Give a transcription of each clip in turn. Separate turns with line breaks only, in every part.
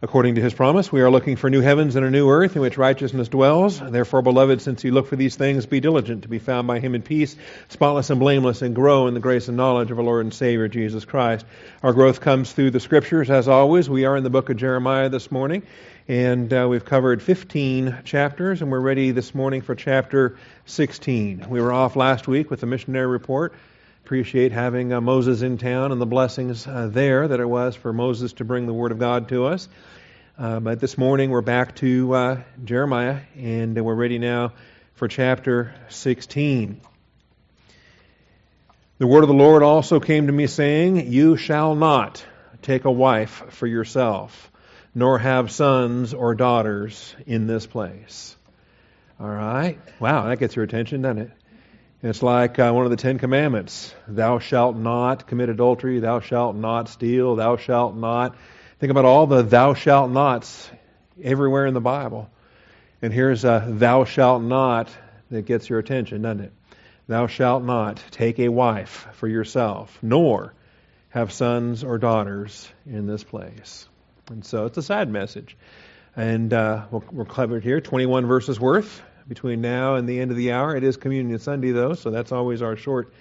According to his promise, we are looking for new heavens and a new earth in which righteousness dwells. Therefore, beloved, since you look for these things, be diligent to be found by him in peace, spotless and blameless, and grow in the grace and knowledge of our Lord and Savior, Jesus Christ. Our growth comes through the scriptures, as always. We are in the book of Jeremiah this morning, and uh, we've covered 15 chapters, and we're ready this morning for chapter 16. We were off last week with the missionary report appreciate having uh, Moses in town and the blessings uh, there that it was for Moses to bring the Word of God to us. Uh, but this morning we're back to uh, Jeremiah and we're ready now for chapter 16. The word of the Lord also came to me saying, You shall not take a wife for yourself, nor have sons or daughters in this place. All right? Wow, that gets your attention, doesn't it? It's like uh, one of the Ten Commandments Thou shalt not commit adultery, thou shalt not steal, thou shalt not. Think about all the thou shalt nots everywhere in the Bible. And here's a thou shalt not that gets your attention, doesn't it? Thou shalt not take a wife for yourself, nor have sons or daughters in this place. And so it's a sad message. And uh, we're covered here, 21 verses worth between now and the end of the hour. It is Communion Sunday, though, so that's always our short,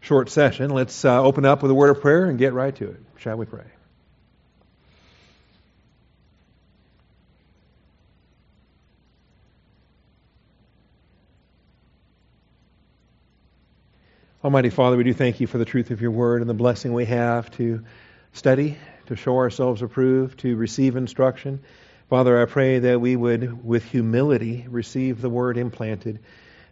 short session. Let's uh, open up with a word of prayer and get right to it. Shall we pray? Almighty Father, we do thank you for the truth of your word and the blessing we have to study, to show ourselves approved, to receive instruction. Father, I pray that we would, with humility, receive the word implanted.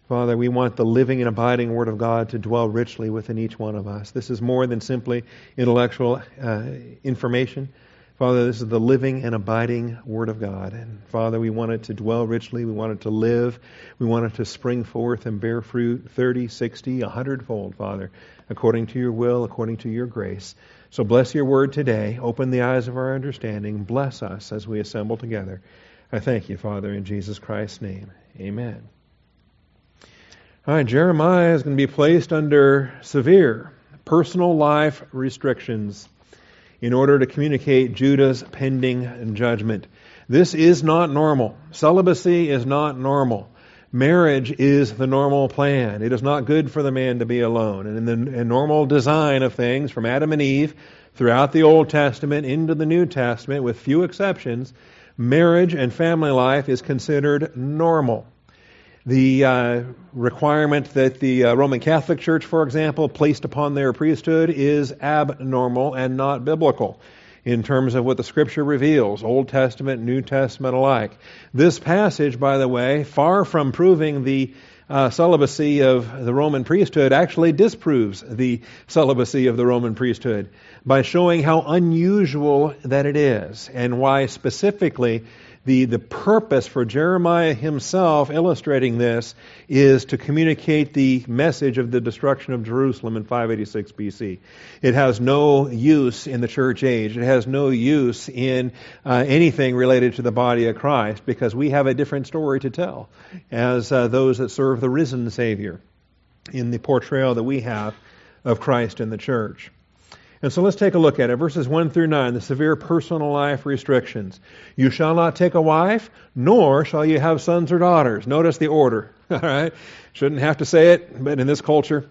Father, we want the living and abiding Word of God to dwell richly within each one of us. This is more than simply intellectual uh, information. Father, this is the living and abiding Word of God. And Father, we want it to dwell richly. We want it to live. We want it to spring forth and bear fruit 30, 60, 100 fold, Father, according to your will, according to your grace. So bless your word today. Open the eyes of our understanding. Bless us as we assemble together. I thank you, Father, in Jesus Christ's name. Amen. All right, Jeremiah is going to be placed under severe personal life restrictions in order to communicate Judah's pending judgment. This is not normal. Celibacy is not normal. Marriage is the normal plan. It is not good for the man to be alone. And in the normal design of things, from Adam and Eve throughout the Old Testament into the New Testament, with few exceptions, marriage and family life is considered normal. The uh, requirement that the uh, Roman Catholic Church, for example, placed upon their priesthood is abnormal and not biblical in terms of what the Scripture reveals, Old Testament, New Testament alike. This passage, by the way, far from proving the uh, celibacy of the Roman priesthood, actually disproves the celibacy of the Roman priesthood by showing how unusual that it is and why specifically the, the purpose for Jeremiah himself illustrating this is to communicate the message of the destruction of Jerusalem in 586 BC. It has no use in the church age. It has no use in uh, anything related to the body of Christ because we have a different story to tell as uh, those that serve the risen Savior in the portrayal that we have of Christ in the church. And so let's take a look at it. Verses 1 through 9, the severe personal life restrictions. You shall not take a wife, nor shall you have sons or daughters. Notice the order. All right? Shouldn't have to say it, but in this culture,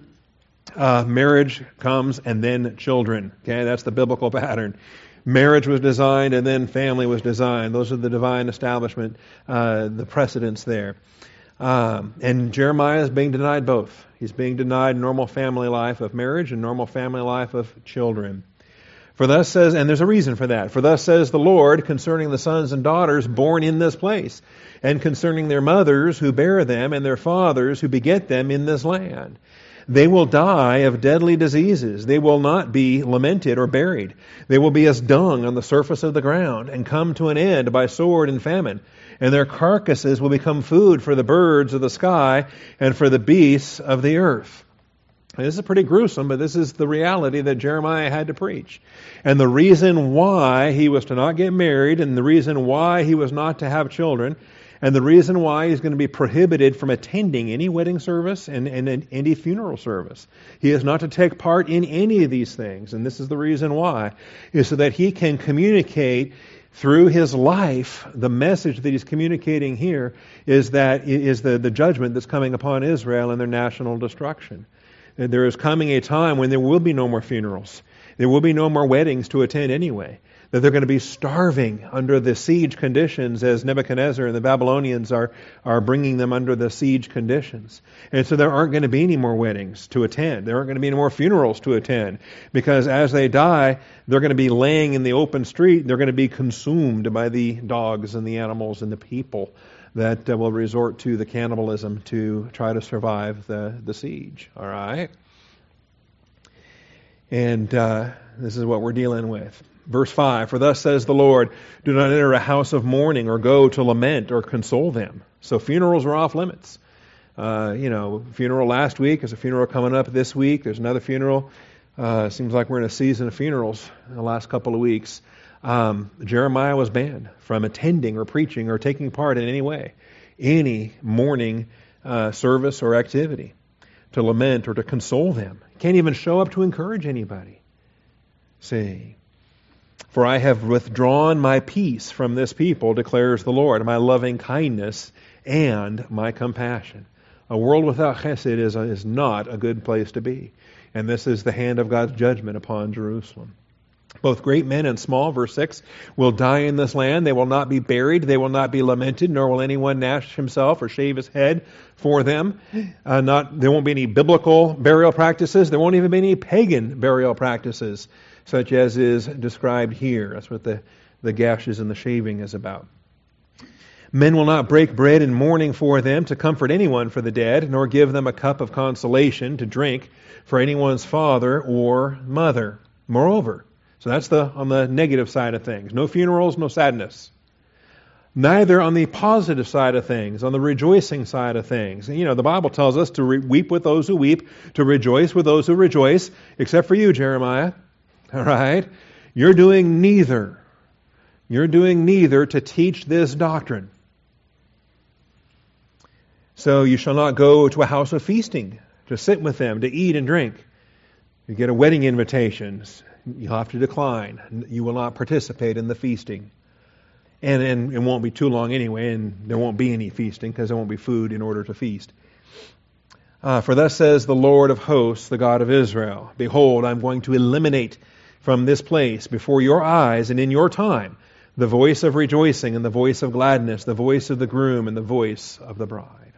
uh, marriage comes and then children. Okay, that's the biblical pattern. Marriage was designed and then family was designed. Those are the divine establishment, uh, the precedents there. Um, and Jeremiah is being denied both. He's being denied normal family life of marriage and normal family life of children. For thus says, and there's a reason for that. For thus says the Lord concerning the sons and daughters born in this place, and concerning their mothers who bear them, and their fathers who beget them in this land. They will die of deadly diseases. They will not be lamented or buried. They will be as dung on the surface of the ground, and come to an end by sword and famine and their carcasses will become food for the birds of the sky and for the beasts of the earth. This is pretty gruesome, but this is the reality that Jeremiah had to preach. And the reason why he was to not get married, and the reason why he was not to have children, and the reason why he's going to be prohibited from attending any wedding service and, and, any funeral service. He is not to take part in any of these things, and this is the reason why, is so that he can communicate through his life, the message that he's communicating here is that is the, the judgment that's coming upon Israel and their national destruction. There is coming a time when there will be no more funerals. There will be no more weddings to attend anyway that they're going to be starving under the siege conditions as Nebuchadnezzar and the Babylonians are, are bringing them under the siege conditions. And so there aren't going to be any more weddings to attend. There aren't going to be any more funerals to attend because as they die, they're going to be laying in the open street. They're going to be consumed by the dogs and the animals and the people that uh, will resort to the cannibalism to try to survive the, the siege. All right? And uh, this is what we're dealing with. Verse 5 For thus says the Lord, do not enter a house of mourning or go to lament or console them. So funerals are off limits. Uh, you know, funeral last week, there's a funeral coming up this week, there's another funeral. Uh, seems like we're in a season of funerals in the last couple of weeks. Um, Jeremiah was banned from attending or preaching or taking part in any way, any mourning uh, service or activity to lament or to console them. Can't even show up to encourage anybody. See, for I have withdrawn my peace from this people, declares the Lord, my loving kindness and my compassion. A world without chesed is, is not a good place to be. And this is the hand of God's judgment upon Jerusalem. Both great men and small, verse 6, will die in this land. They will not be buried. They will not be lamented, nor will anyone gnash himself or shave his head for them. Uh, not, there won't be any biblical burial practices. There won't even be any pagan burial practices such as is described here. That's what the, the gashes and the shaving is about. Men will not break bread in mourning for them to comfort anyone for the dead, nor give them a cup of consolation to drink for anyone's father or mother. Moreover, so that's the on the negative side of things. No funerals, no sadness. Neither on the positive side of things, on the rejoicing side of things. You know, the Bible tells us to re- weep with those who weep, to rejoice with those who rejoice, except for you, Jeremiah. All right? You're doing neither. You're doing neither to teach this doctrine. So you shall not go to a house of feasting to sit with them, to eat and drink. You get a wedding invitation. You'll have to decline. You will not participate in the feasting. And, and it won't be too long anyway, and there won't be any feasting because there won't be food in order to feast. Uh, for thus says the Lord of hosts, the God of Israel Behold, I'm going to eliminate from this place before your eyes and in your time the voice of rejoicing and the voice of gladness, the voice of the groom and the voice of the bride.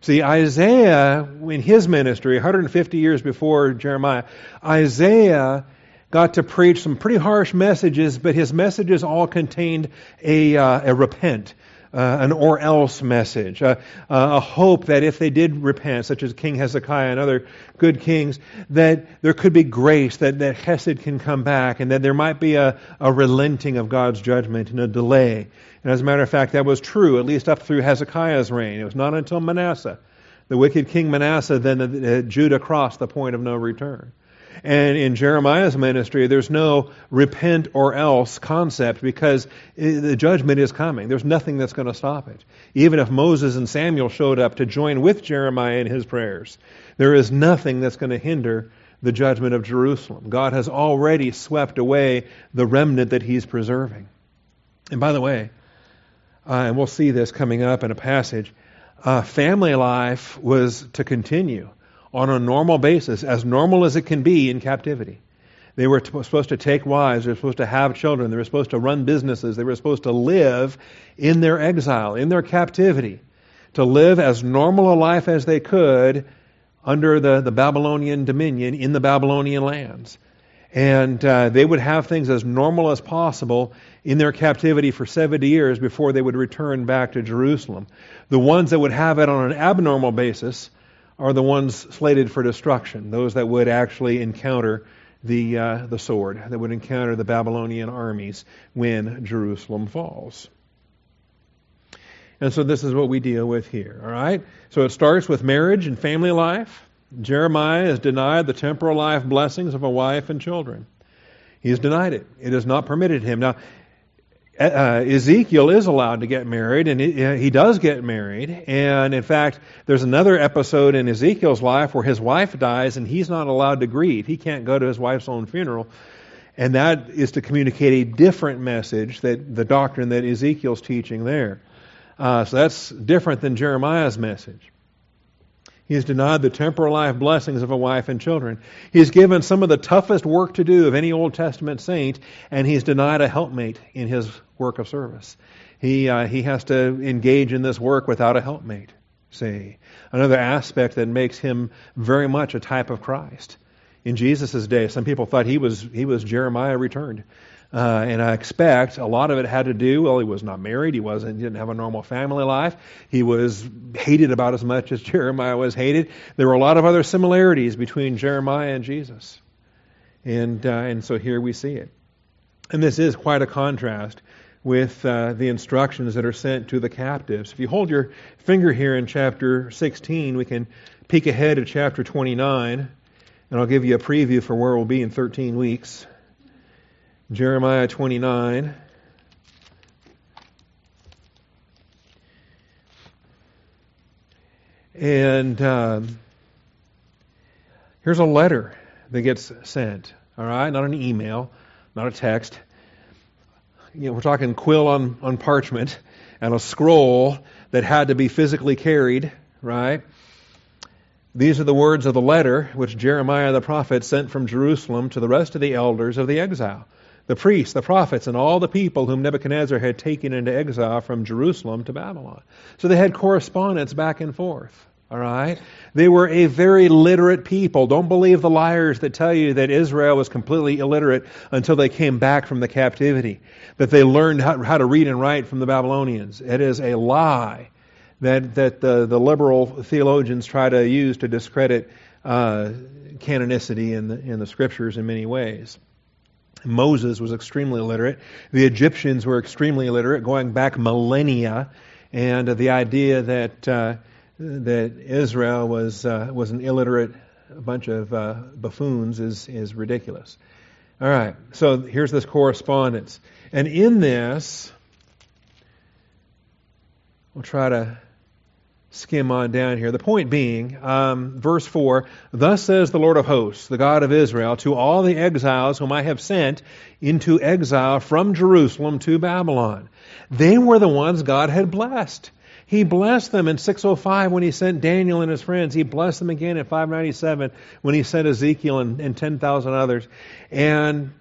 See, Isaiah, in his ministry, 150 years before Jeremiah, Isaiah got to preach some pretty harsh messages, but his messages all contained a, uh, a repent, uh, an or else message, uh, a hope that if they did repent, such as King Hezekiah and other good kings, that there could be grace, that, that Hesed can come back, and that there might be a, a relenting of God's judgment and a delay. And as a matter of fact, that was true, at least up through Hezekiah's reign. It was not until Manasseh, the wicked king Manasseh, then that Judah crossed the point of no return. And in Jeremiah's ministry, there's no repent or else concept because the judgment is coming. There's nothing that's going to stop it. Even if Moses and Samuel showed up to join with Jeremiah in his prayers, there is nothing that's going to hinder the judgment of Jerusalem. God has already swept away the remnant that he's preserving. And by the way, uh, and we'll see this coming up in a passage, uh, family life was to continue on a normal basis, as normal as it can be in captivity. They were t- supposed to take wives, they were supposed to have children, they were supposed to run businesses, they were supposed to live in their exile, in their captivity, to live as normal a life as they could under the, the Babylonian dominion in the Babylonian lands. And uh, they would have things as normal as possible in their captivity for 70 years before they would return back to Jerusalem. The ones that would have it on an abnormal basis are the ones slated for destruction, those that would actually encounter the, uh, the sword, that would encounter the Babylonian armies when Jerusalem falls. And so this is what we deal with here, all right? So it starts with marriage and family life. Jeremiah is denied the temporal life blessings of a wife and children. He has denied it. It is not permitted him. Now, uh, Ezekiel is allowed to get married, and he, uh, he, does get married. And in fact, there's another episode in Ezekiel's life where his wife dies, and he's not allowed to grieve. He can't go to his wife's own funeral. And that is to communicate a different message that the doctrine that Ezekiel's teaching there. Uh, so that's different than Jeremiah's message. He has denied the temporal life blessings of a wife and children. He He's given some of the toughest work to do of any Old Testament saint, and he's denied a helpmate in his work of service. He, uh, he has to engage in this work without a helpmate, see. Another aspect that makes him very much a type of Christ. In Jesus' day, some people thought he was, he was Jeremiah returned. Uh, and I expect a lot of it had to do, well, he was not married, he wasn't, didn't have a normal family life, he was hated about as much as Jeremiah was hated. There were a lot of other similarities between Jeremiah and Jesus. And, uh, and so here we see it. And this is quite a contrast with uh, the instructions that are sent to the captives. If you hold your finger here in chapter 16, we can peek ahead to chapter 29, and I'll give you a preview for where we'll be in 13 weeks. Jeremiah 29. And um, here's a letter that gets sent, all right? Not an email, not a text. You know, we're talking quill on, on parchment and a scroll that had to be physically carried, right? These are the words of the letter which Jeremiah the prophet sent from Jerusalem to the rest of the elders of the exile the priests, the prophets, and all the people whom Nebuchadnezzar had taken into exile from Jerusalem to Babylon. So they had correspondence back and forth. All right? They were a very literate people. Don't believe the liars that tell you that Israel was completely illiterate until they came back from the captivity, that they learned how, to read and write from the Babylonians. It is a lie that, that the, the liberal theologians try to use to discredit uh, canonicity in the, in the scriptures in many ways. Moses was extremely illiterate. The Egyptians were extremely illiterate, going back millennia. And uh, the idea that uh, that Israel was uh, was an illiterate bunch of uh, buffoons is is ridiculous. All right, so here's this correspondence, and in this, we'll try to skim on down here. The point being, um, verse 4 Thus says the Lord of hosts, the God of Israel, to all the exiles whom I have sent into exile from Jerusalem to Babylon. They were the ones God had blessed. He blessed them in 605 when he sent Daniel and his friends. He blessed them again in 597 when he sent Ezekiel and, and 10,000 others. And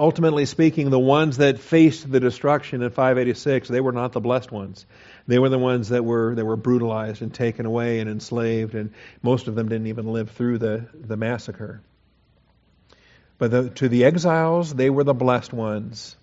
ultimately speaking, the ones that faced the destruction in 586, they were not the blessed ones. They were the ones that were that were brutalized and taken away and enslaved, and most of them didn't even live through the, the massacre. But the, to the exiles, they were the blessed ones.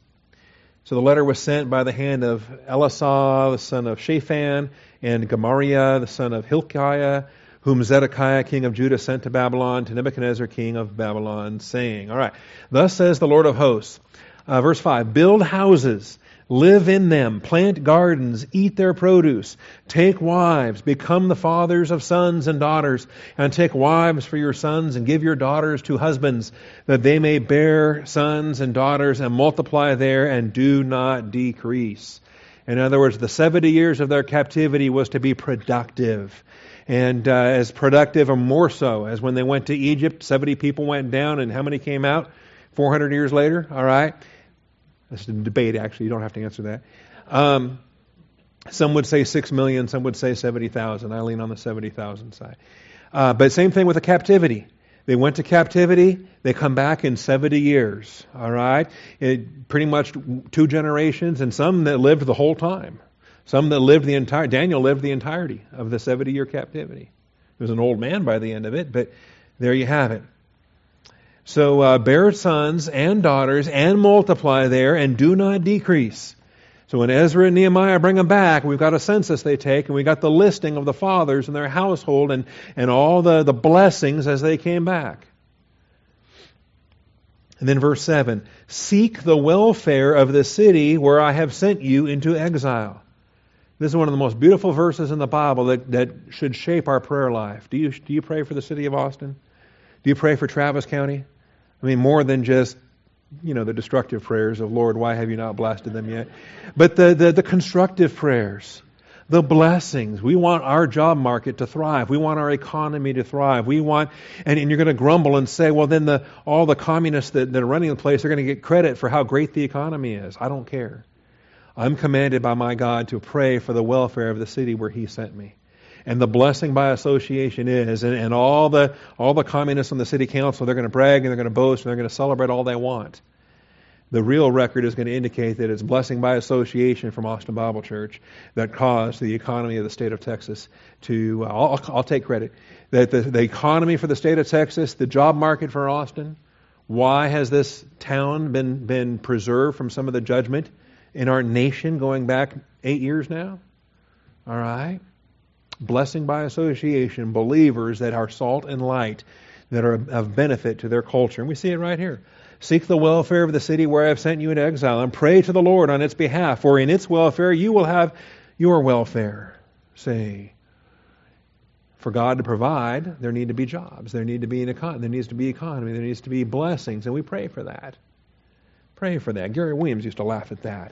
So the letter was sent by the hand of Elasah, the son of Shaphan, and Gemariah, the son of Hilkiah, whom Zedekiah, king of Judah, sent to Babylon, to Nebuchadnezzar, king of Babylon, saying, All right, thus says the Lord of hosts. Uh, verse 5 Build houses Live in them, plant gardens, eat their produce, take wives, become the fathers of sons and daughters, and take wives for your sons, and give your daughters to husbands, that they may bear sons and daughters, and multiply there, and do not decrease. In other words, the 70 years of their captivity was to be productive. And uh, as productive, or more so, as when they went to Egypt, 70 people went down, and how many came out? 400 years later, all right? That's a debate, actually. You don't have to answer that. Um, some would say 6 million, some would say 70,000. I lean on the 70,000 side. Uh, but same thing with the captivity. They went to captivity, they come back in 70 years, all right? It, pretty much two generations, and some that lived the whole time. Some that lived the entire, Daniel lived the entirety of the 70 year captivity. He was an old man by the end of it, but there you have it. So uh, bear sons and daughters and multiply there and do not decrease. So when Ezra and Nehemiah bring them back, we've got a census they take, and we've got the listing of the fathers and their household and, and all the, the blessings as they came back. And then verse 7 Seek the welfare of the city where I have sent you into exile. This is one of the most beautiful verses in the Bible that, that should shape our prayer life. Do you, do you pray for the city of Austin? Do you pray for Travis County? I mean, more than just, you know, the destructive prayers of, Lord, why have you not blasted them yet? But the, the, the constructive prayers. the blessings. We want our job market to thrive. We want our economy to thrive. We want, and, and you're going to grumble and say, well, then the, all the communists that, that are running the place are going to get credit for how great the economy is. I don't care. I'm commanded by my God to pray for the welfare of the city where He sent me. And the blessing by association is, and, and all the all the communists on the city council, they're going to brag and they're going to boast and they're going to celebrate all they want. The real record is going to indicate that it's blessing by association from Austin Bible Church that caused the economy of the state of Texas to, uh, I'll, I'll, take credit, that the, the economy for the state of Texas, the job market for Austin, why has this town been, been preserved from some of the judgment in our nation going back eight years now? All right? Blessing by association, believers that are salt and light, that are of benefit to their culture. And we see it right here. Seek the welfare of the city where I have sent you into exile, and pray to the Lord on its behalf, for in its welfare you will have your welfare. Say, for God to provide, there need to be jobs, there need to be an econ- there needs to be economy, there needs to be blessings, and we pray for that. Pray for that. Gary Williams used to laugh at that.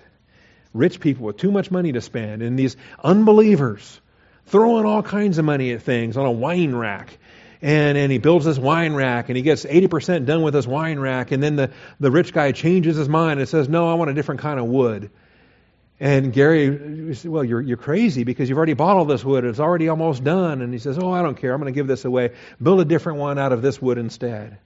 Rich people with too much money to spend, and these unbelievers throwing all kinds of money at things on a wine rack and, and he builds this wine rack and he gets 80% done with this wine rack and then the, the rich guy changes his mind and says, no, I want a different kind of wood. And Gary well, you're, you're crazy because you've already bought all this wood. It's already almost done. And he says, oh, I don't care. I'm going to give this away. Build a different one out of this wood instead.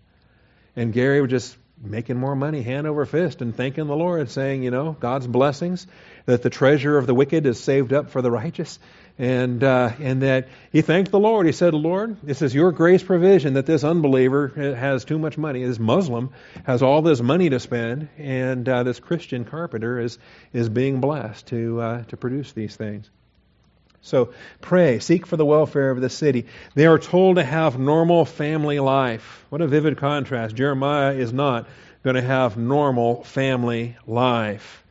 And Gary would just making more money hand over fist and thanking the Lord, saying, you know, God's blessings, that the treasure of the wicked is saved up for the righteous and uh, and that he thanked the Lord. He said, "Lord, this is your grace provision that this unbeliever has too much money. This Muslim has all this money to spend, and uh, this Christian carpenter is is being blessed to uh, to produce these things." So pray, seek for the welfare of the city. They are told to have normal family life. What a vivid contrast! Jeremiah is not going to have normal family life.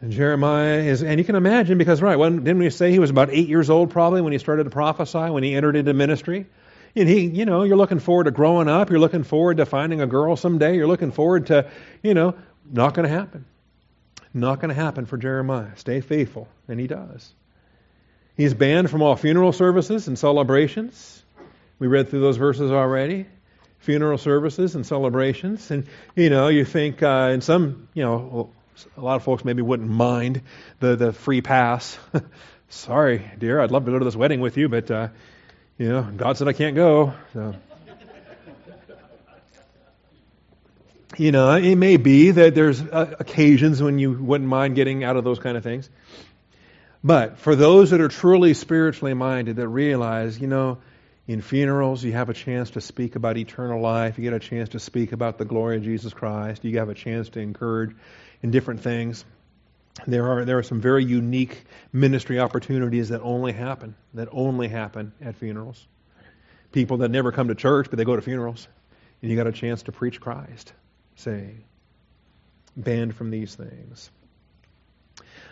And Jeremiah is, and you can imagine because, right, when, didn't we say he was about eight years old probably when he started to prophesy, when he entered into ministry? And he, you know, you're looking forward to growing up, you're looking forward to finding a girl someday, you're looking forward to, you know, not going to happen. Not going to happen for Jeremiah. Stay faithful. And he does. He's banned from all funeral services and celebrations. We read through those verses already. Funeral services and celebrations. And, you know, you think uh, in some, you know, a lot of folks maybe wouldn't mind the, the free pass. Sorry, dear, I'd love to go to this wedding with you, but, uh, you know, God said I can't go. So. You know, it may be that there's uh, occasions when you wouldn't mind getting out of those kind of things. But for those that are truly spiritually minded, that realize, you know, in funerals, you have a chance to speak about eternal life. You get a chance to speak about the glory of Jesus Christ. You have a chance to encourage in different things. There are there are some very unique ministry opportunities that only happen that only happen at funerals. People that never come to church, but they go to funerals, and you got a chance to preach Christ. Say, banned from these things.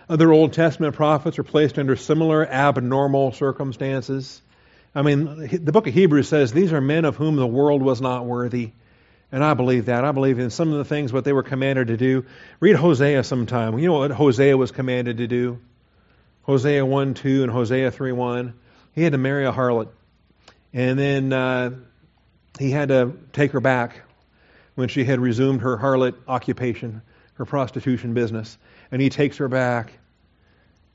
Other Old Testament prophets are placed under similar abnormal circumstances. I mean, the book of Hebrews says these are men of whom the world was not worthy. And I believe that. I believe in some of the things what they were commanded to do. Read Hosea sometime. You know what Hosea was commanded to do? Hosea 1 2 and Hosea 3 1. He had to marry a harlot. And then uh, he had to take her back when she had resumed her harlot occupation, her prostitution business. And he takes her back.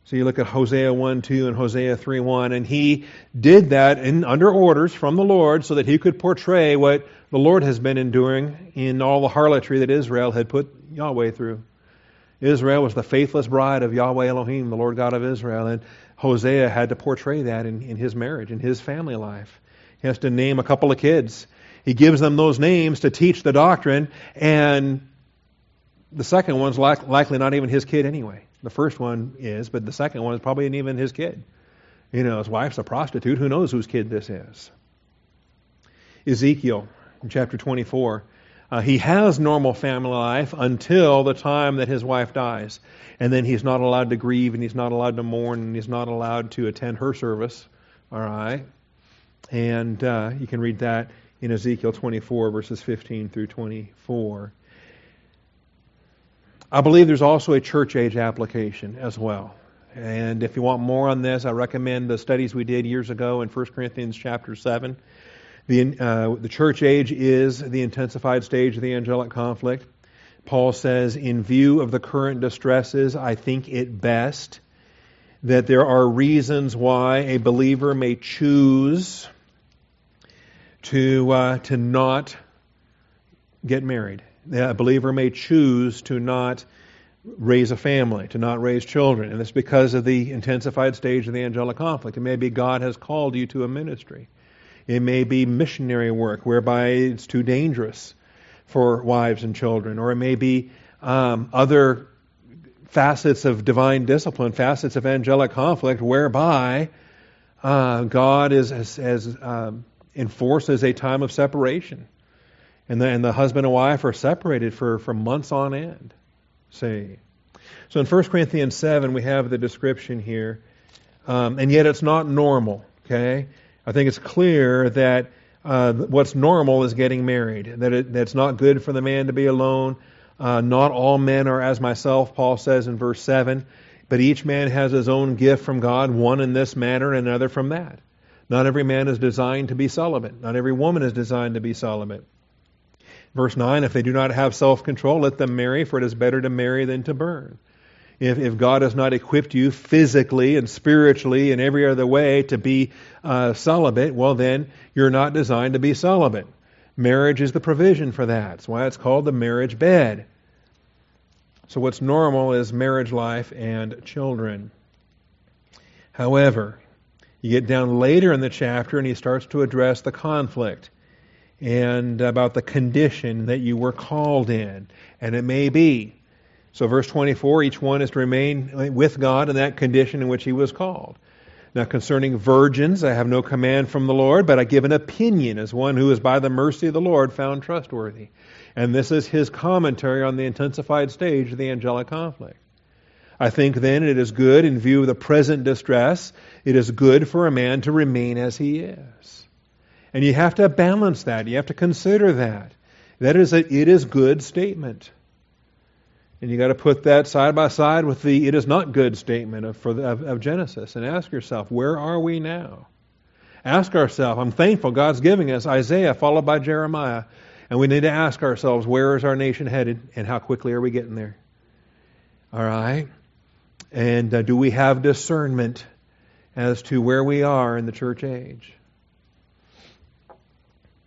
So you look at Hosea 1 2 and Hosea 3 1, and he did that in, under orders from the Lord so that he could portray what the Lord has been enduring in all the harlotry that Israel had put Yahweh through. Israel was the faithless bride of Yahweh Elohim, the Lord God of Israel, and Hosea had to portray that in, in his marriage, in his family life. He has to name a couple of kids. He gives them those names to teach the doctrine, and the second one's like, likely not even his kid anyway. The first one is, but the second one is probably not even his kid. You know, his wife's a prostitute. Who knows whose kid this is? Ezekiel in chapter 24. Uh, he has normal family life until the time that his wife dies. And then he's not allowed to grieve and he's not allowed to mourn and he's not allowed to attend her service. All right? And uh, you can read that in Ezekiel 24, verses 15 through 24. I believe there's also a church age application as well. And if you want more on this, I recommend the studies we did years ago in 1 Corinthians chapter 7. The, uh, the church age is the intensified stage of the angelic conflict. Paul says, in view of the current distresses, I think it best that there are reasons why a believer may choose to, uh, to not get married. A believer may choose to not raise a family, to not raise children. And it's because of the intensified stage of the angelic conflict. It may be God has called you to a ministry. It may be missionary work whereby it's too dangerous for wives and children. Or it may be um, other facets of divine discipline, facets of angelic conflict whereby uh, God is, has, has um, enforces a time of separation. And the, and the husband and wife are separated for, for months on end. See. So in 1 Corinthians 7, we have the description here. Um, and yet it's not normal, okay? I think it's clear that uh, what's normal is getting married, that, it, that it's not good for the man to be alone. Uh, not all men are as myself, Paul says in verse 7, but each man has his own gift from God, one in this manner and another from that. Not every man is designed to be celibate. Not every woman is designed to be celibate. Verse 9, if they do not have self control, let them marry, for it is better to marry than to burn. If, if God has not equipped you physically and spiritually and every other way to be uh, celibate, well, then you're not designed to be celibate. Marriage is the provision for that. That's why it's called the marriage bed. So, what's normal is marriage life and children. However, you get down later in the chapter and he starts to address the conflict and about the condition that you were called in. And it may be. So, verse 24 each one is to remain with God in that condition in which he was called. Now, concerning virgins, I have no command from the Lord, but I give an opinion as one who is by the mercy of the Lord found trustworthy. And this is his commentary on the intensified stage of the angelic conflict. I think then it is good, in view of the present distress, it is good for a man to remain as he is. And you have to balance that. You have to consider that. That is a it is good statement. And you got to put that side by side with the it is not good statement of, the, of, of Genesis and ask yourself, where are we now? Ask ourselves, I'm thankful God's giving us Isaiah followed by Jeremiah. And we need to ask ourselves, where is our nation headed and how quickly are we getting there? All right? And uh, do we have discernment as to where we are in the church age?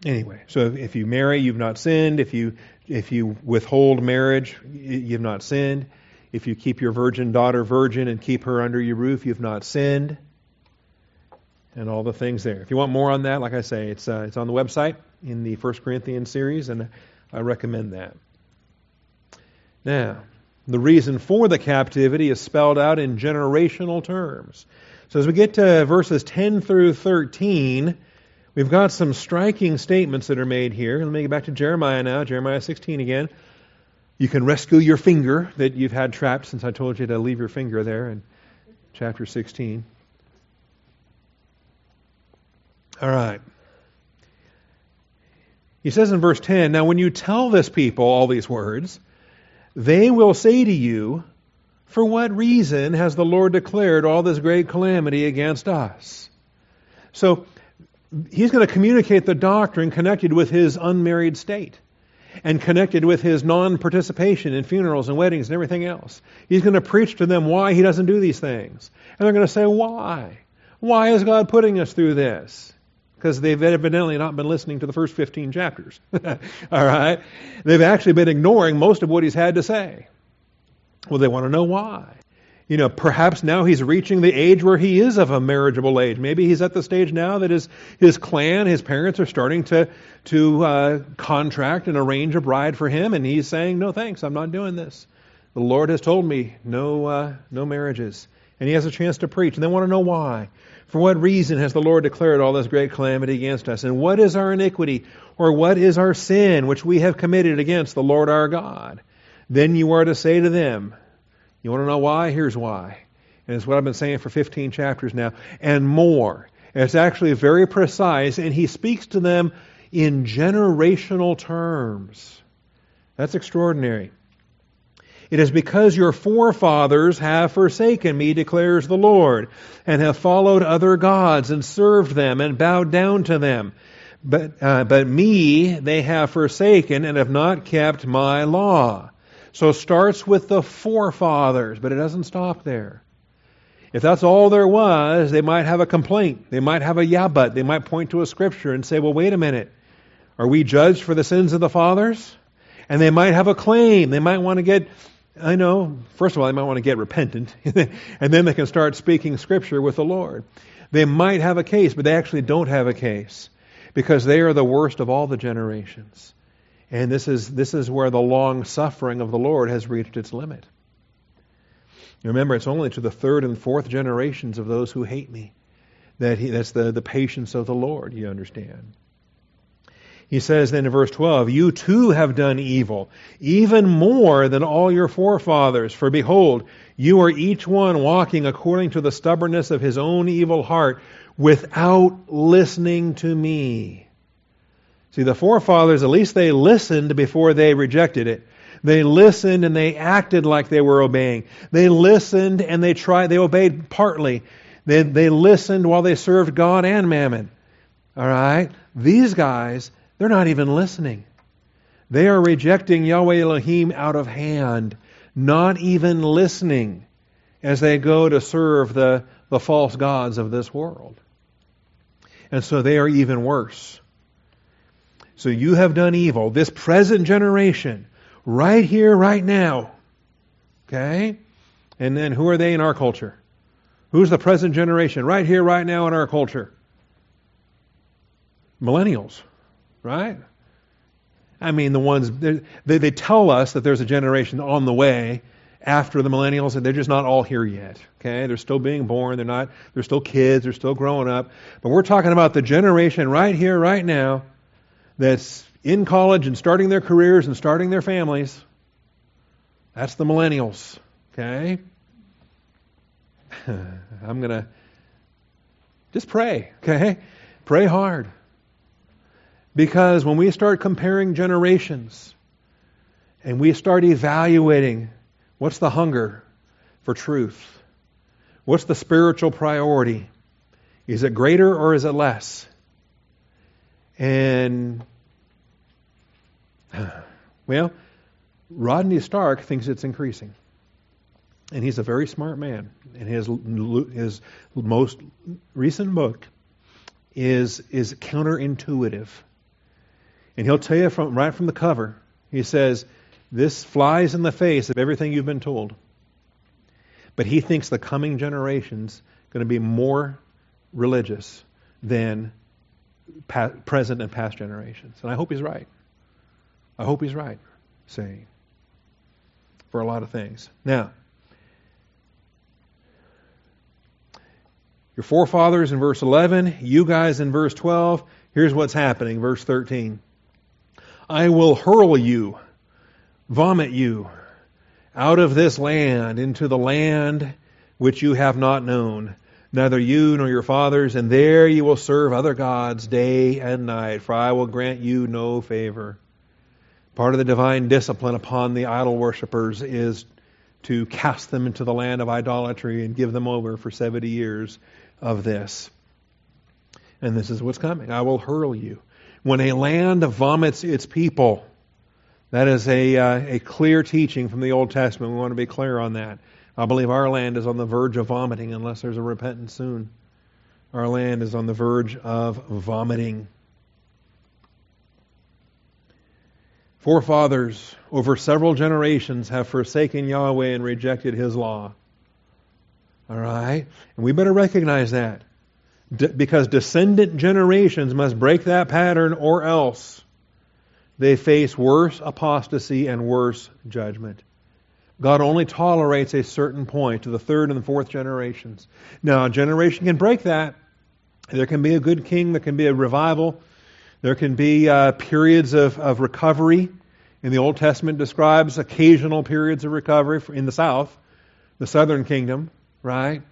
Anyway, so if you marry, you've not sinned. If you if you withhold marriage, you've not sinned. If you keep your virgin daughter virgin and keep her under your roof, you've not sinned. And all the things there. If you want more on that, like I say, it's uh, it's on the website in the First Corinthians series, and I recommend that. Now, the reason for the captivity is spelled out in generational terms. So as we get to verses 10 through 13, we've got some striking statements that are made here. Let me get back to Jeremiah now, Jeremiah 16 again. You can rescue your finger that you've had trapped since I told you to leave your finger there in chapter 16. All right. He says in verse 10 Now, when you tell this people all these words, they will say to you, For what reason has the Lord declared all this great calamity against us? So, he's going to communicate the doctrine connected with his unmarried state and connected with his non participation in funerals and weddings and everything else. He's going to preach to them why he doesn't do these things. And they're going to say, Why? Why is God putting us through this? Because they've evidently not been listening to the first 15 chapters. All right? They've actually been ignoring most of what he's had to say. Well, they want to know why. You know, perhaps now he's reaching the age where he is of a marriageable age. Maybe he's at the stage now that his, his clan, his parents are starting to, to uh, contract and arrange a bride for him, and he's saying, No thanks, I'm not doing this. The Lord has told me no, uh, no marriages. And he has a chance to preach, and they want to know why. For what reason has the Lord declared all this great calamity against us? And what is our iniquity, or what is our sin which we have committed against the Lord our God? Then you are to say to them, You want to know why? Here's why. And it's what I've been saying for 15 chapters now, and more. And it's actually very precise, and he speaks to them in generational terms. That's extraordinary. It is because your forefathers have forsaken me, declares the Lord, and have followed other gods and served them and bowed down to them. But, uh, but me they have forsaken and have not kept my law. So it starts with the forefathers, but it doesn't stop there. If that's all there was, they might have a complaint. They might have a yeah, but. They might point to a scripture and say, well, wait a minute. Are we judged for the sins of the fathers? And they might have a claim. They might want to get, I know, first of all, they might want to get repentant. and then they can start speaking scripture with the Lord. They might have a case, but they actually don't have a case because they are the worst of all the generations. And this is, this is where the long suffering of the Lord has reached its limit. Remember, it's only to the third and fourth generations of those who hate me that he, that's the, the patience of the Lord, you understand. He says then in verse 12, You too have done evil, even more than all your forefathers. For behold, you are each one walking according to the stubbornness of his own evil heart, without listening to me. See, the forefathers, at least they listened before they rejected it. They listened and they acted like they were obeying. They listened and they tried, they obeyed partly. They, they listened while they served God and mammon. All right? These guys, they're not even listening. They are rejecting Yahweh Elohim out of hand, not even listening as they go to serve the, the false gods of this world. And so they are even worse. So you have done evil. This present generation right here, right now. Okay? And then who are they in our culture? Who's the present generation right here, right now in our culture? Millennials, right? I mean, the ones, they, they tell us that there's a generation on the way after the millennials, and they're just not all here yet. Okay? They're still being born. They're not, they're still kids. They're still growing up. But we're talking about the generation right here, right now, that's in college and starting their careers and starting their families. That's the millennials. Okay? I'm to just pray. Okay? Pray hard. Because when we start comparing generations and we start evaluating what's the hunger for truth, what's the spiritual priority, is it greater or is it less? And well, Rodney Stark thinks it's increasing. And he's a very smart man. And his, his most recent book is, is counterintuitive. And he'll tell you from, right from the cover, he says, this flies in the face of everything you've been told. But he thinks the coming generation's going to be more religious than present and past generations. And I hope he's right. I hope he's right, saying, for a lot of things. Now, your forefathers in verse 11, you guys in verse 12. Here's what's happening, verse 13. I will hurl you, vomit you, out of this land into the land which you have not known, neither you nor your fathers, and there you will serve other gods day and night, for I will grant you no favor. Part of the divine discipline upon the idol worshippers is to cast them into the land of idolatry and give them over for 70 years of this. And this is what's coming. I will hurl you. When a land vomits its people, that is a, uh, a clear teaching from the Old Testament. We want to be clear on that. I believe our land is on the verge of vomiting unless there's a repentance soon. Our land is on the verge of vomiting. Forefathers over several generations have forsaken Yahweh and rejected His law. All right? And we better recognize that. Because descendant generations must break that pattern or else they face worse apostasy and worse judgment. God only tolerates a certain point to the third and the fourth generations. Now, a generation can break that. There can be a good king, there can be a revival, there can be uh, periods of, of recovery. In the Old Testament describes occasional periods of recovery in the south, the southern kingdom, right?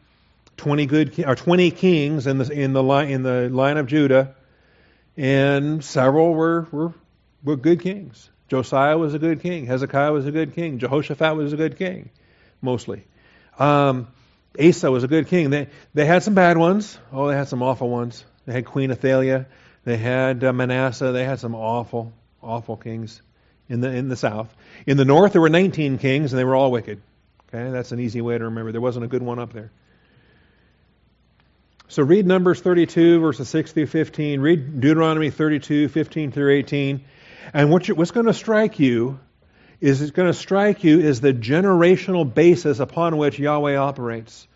20 good or 20 kings in the in the line in the line of Judah and several were were, were good kings. Josiah was a good king. Hezekiah was a good king. Jehoshaphat was a good king, mostly. Um, Asa was a good king. They, they had some bad ones. Oh, they had some awful ones. They had Queen Athaliah. They had uh, Manasseh. They had some awful, awful kings in the, in the south. In the north, there were 19 kings, and they were all wicked. Okay, that's an easy way to remember. There wasn't a good one up there. So read Numbers 32, verses 6 through 15. Read Deuteronomy 32, 15 through 18. And what you, what's going to strike you is it's going to strike you is the generational basis upon which Yahweh operates.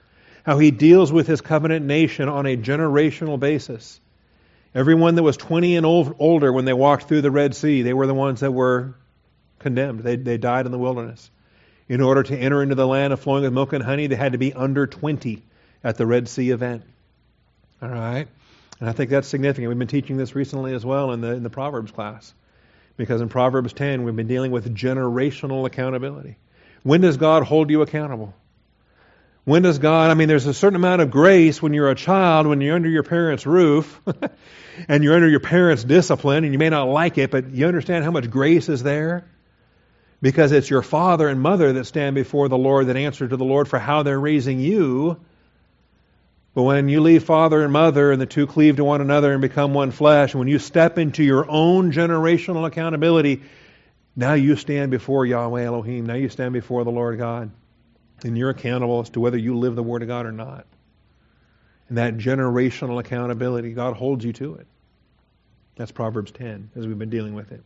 How he deals with his covenant nation on a generational basis. Everyone that was 20 and old, older when they walked through the Red Sea, they were the ones that were condemned. They, they died in the wilderness. In order to enter into the land of flowing with milk and honey, they had to be under 20 at the Red Sea event. All right? And I think that's significant. We've been teaching this recently as well in the, in the Proverbs class. Because in Proverbs 10, we've been dealing with generational accountability. When does God hold you accountable? When does God, I mean, there's a certain amount of grace when you're a child, when you're under your parents' roof, and you're under your parents' discipline, and you may not like it, but you understand how much grace is there? Because it's your father and mother that stand before the Lord that answer to the Lord for how they're raising you. But when you leave father and mother and the two cleave to one another and become one flesh, and when you step into your own generational accountability, now you stand before Yahweh Elohim. Now you stand before the Lord God. And you're accountable as to whether you live the Word of God or not. And that generational accountability, God holds you to it. That's Proverbs 10, as we've been dealing with it.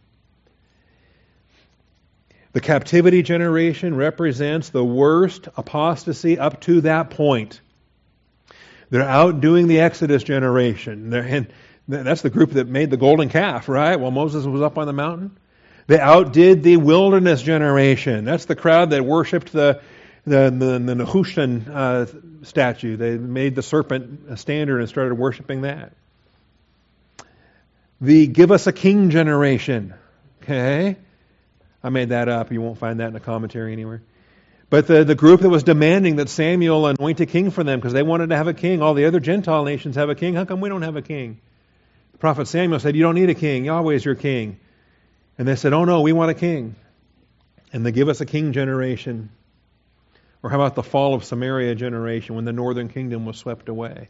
The captivity generation represents the worst apostasy up to that point. They're outdoing the Exodus generation. And that's the group that made the golden calf, right? While Moses was up on the mountain. They outdid the wilderness generation. That's the crowd that worshipped the the the, the Nehushtan uh, statue. They made the serpent a standard and started worshiping that. The give us a king generation. Okay, I made that up. You won't find that in a commentary anywhere. But the, the group that was demanding that Samuel anoint a king for them because they wanted to have a king. All the other Gentile nations have a king. How come we don't have a king? The prophet Samuel said, You don't need a king. Yahweh is your king. And they said, Oh no, we want a king. And they give us a king generation. Or how about the fall of Samaria generation when the northern kingdom was swept away?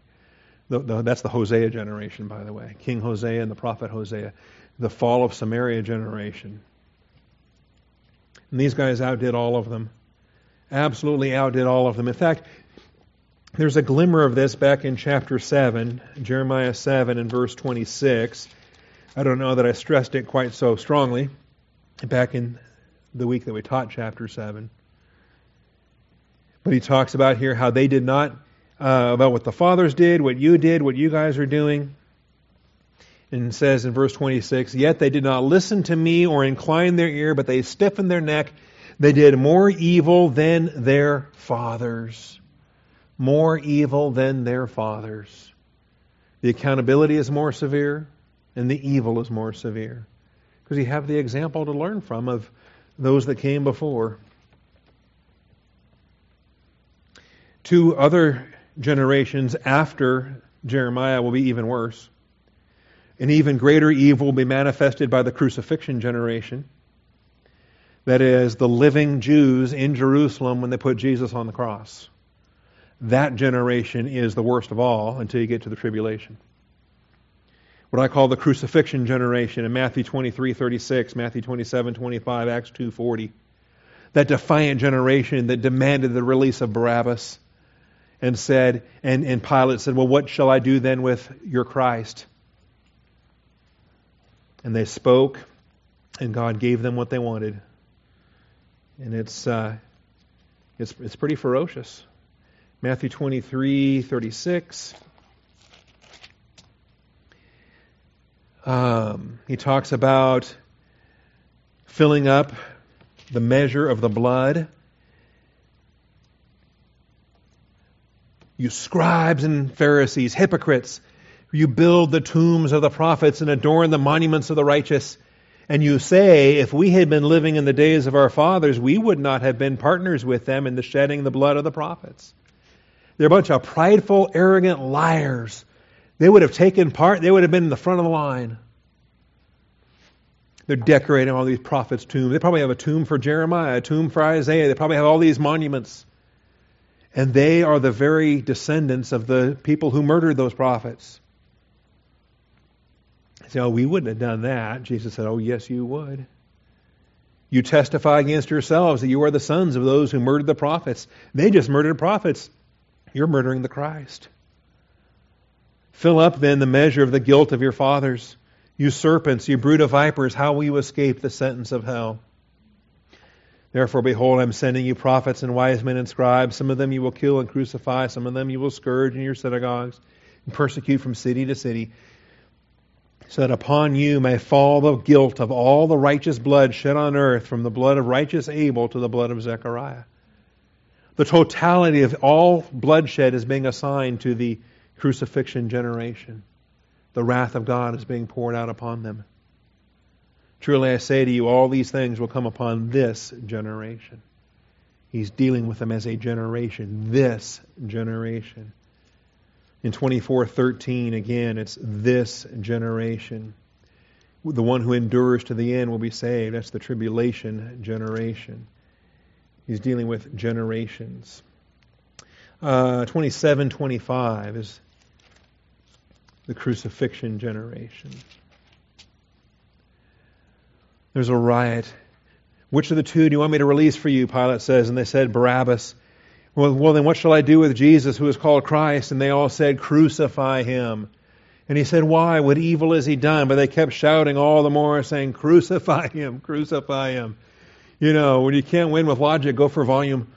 The, the, that's the Hosea generation, by the way. King Hosea and the prophet Hosea. The fall of Samaria generation. And these guys outdid all of them absolutely outdid all of them. In fact, there's a glimmer of this back in chapter 7, Jeremiah 7 and verse 26. I don't know that I stressed it quite so strongly back in the week that we taught chapter 7. But he talks about here how they did not, uh, about what the fathers did, what you did, what you guys are doing. And says in verse 26, Yet they did not listen to me or incline their ear, but they stiffened their neck they did more evil than their fathers. More evil than their fathers. The accountability is more severe, and the evil is more severe. Because you have the example to learn from of those that came before. Two other generations after Jeremiah will be even worse. An even greater evil will be manifested by the crucifixion generation that is, the living Jews in Jerusalem when they put Jesus on the cross. That generation is the worst of all until you get to the tribulation. What I call the crucifixion generation in Matthew 23, 36, Matthew 27, 25, Acts 2, 40. That defiant generation that demanded the release of Barabbas and said, and, and Pilate said, Well, what shall I do then with your Christ? And they spoke, and God gave them what they wanted and it's uh, it's it's pretty ferocious. Matthew 23, 36. Um, he talks about filling up the measure of the blood. You scribes and Pharisees, hypocrites, you build the tombs of the prophets and adorn the monuments of the righteous and you say, if we had been living in the days of our fathers, we would not have been partners with them in the shedding the blood of the prophets. They're a bunch of prideful, arrogant liars. They would have taken part, they would have been in the front of the line. They're decorating all these prophets' tombs. They probably have a tomb for Jeremiah, a tomb for Isaiah. They probably have all these monuments. And they are the very descendants of the people who murdered those prophets. So we wouldn't have done that. Jesus said, Oh, yes, you would. You testify against yourselves that you are the sons of those who murdered the prophets. They just murdered prophets. You're murdering the Christ. Fill up then the measure of the guilt of your fathers. You serpents, you brood of vipers, how will you escape the sentence of hell? Therefore, behold, I'm sending you prophets and wise men and scribes. Some of them you will kill and crucify, some of them you will scourge in your synagogues and persecute from city to city so that upon you may fall the guilt of all the righteous blood shed on earth, from the blood of righteous Abel to the blood of Zechariah. The totality of all bloodshed is being assigned to the crucifixion generation. The wrath of God is being poured out upon them. Truly I say to you, all these things will come upon this generation. He's dealing with them as a generation, this generation. In 24:13 again it's this generation. The one who endures to the end will be saved. That's the tribulation generation. He's dealing with generations. Uh, 27:25 is the crucifixion generation. There's a riot. Which of the two do you want me to release for you? Pilate says. And they said, Barabbas. Well, well, then what shall I do with Jesus who is called Christ? And they all said, Crucify him. And he said, Why? What evil has he done? But they kept shouting all the more, saying, Crucify him, crucify him. You know, when you can't win with logic, go for volume.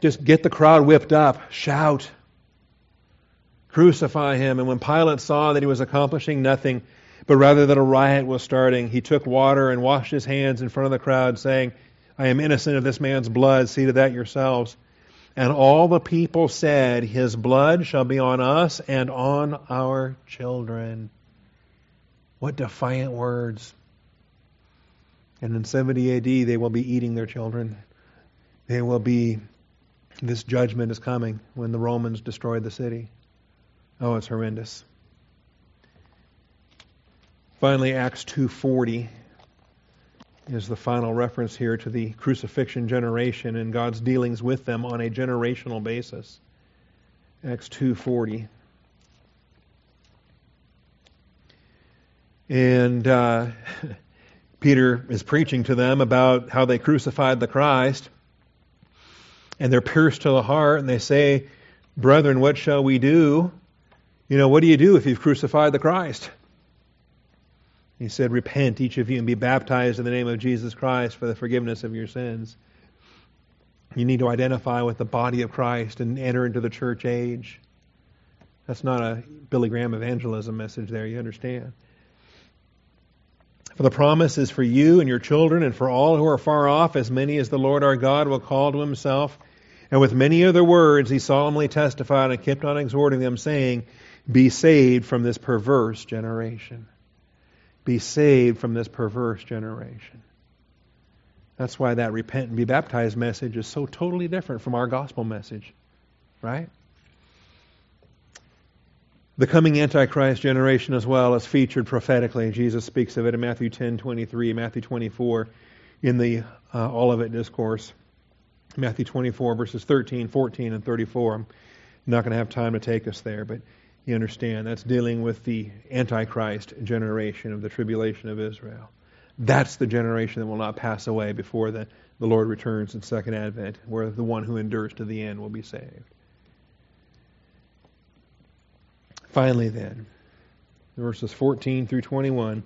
Just get the crowd whipped up. Shout. Crucify him. And when Pilate saw that he was accomplishing nothing, but rather that a riot was starting, he took water and washed his hands in front of the crowd, saying, I am innocent of this man's blood. See to that yourselves. And all the people said, His blood shall be on us and on our children. What defiant words. And in 70 AD, they will be eating their children. They will be, this judgment is coming when the Romans destroyed the city. Oh, it's horrendous. Finally, Acts 2.40 is the final reference here to the crucifixion generation and God's dealings with them on a generational basis. Acts 2:40. And uh, Peter is preaching to them about how they crucified the Christ, and they're pierced to the heart, and they say, "Brethren, what shall we do? You know, what do you do if you've crucified the Christ?" He said, Repent, each of you, and be baptized in the name of Jesus Christ for the forgiveness of your sins. You need to identify with the body of Christ and enter into the church age. That's not a Billy Graham evangelism message there, you understand. For the promise is for you and your children and for all who are far off, as many as the Lord our God will call to himself. And with many other words he solemnly testified and kept on exhorting them, saying, Be saved from this perverse generation be saved from this perverse generation. That's why that repent and be baptized message is so totally different from our gospel message, right? The coming Antichrist generation as well is featured prophetically. Jesus speaks of it in Matthew 10 23, Matthew 24, in the uh, Olivet Discourse. Matthew 24, verses 13, 14, and 34. I'm not going to have time to take us there, but you understand? That's dealing with the Antichrist generation of the tribulation of Israel. That's the generation that will not pass away before the, the Lord returns in Second Advent, where the one who endures to the end will be saved. Finally, then, verses 14 through 21,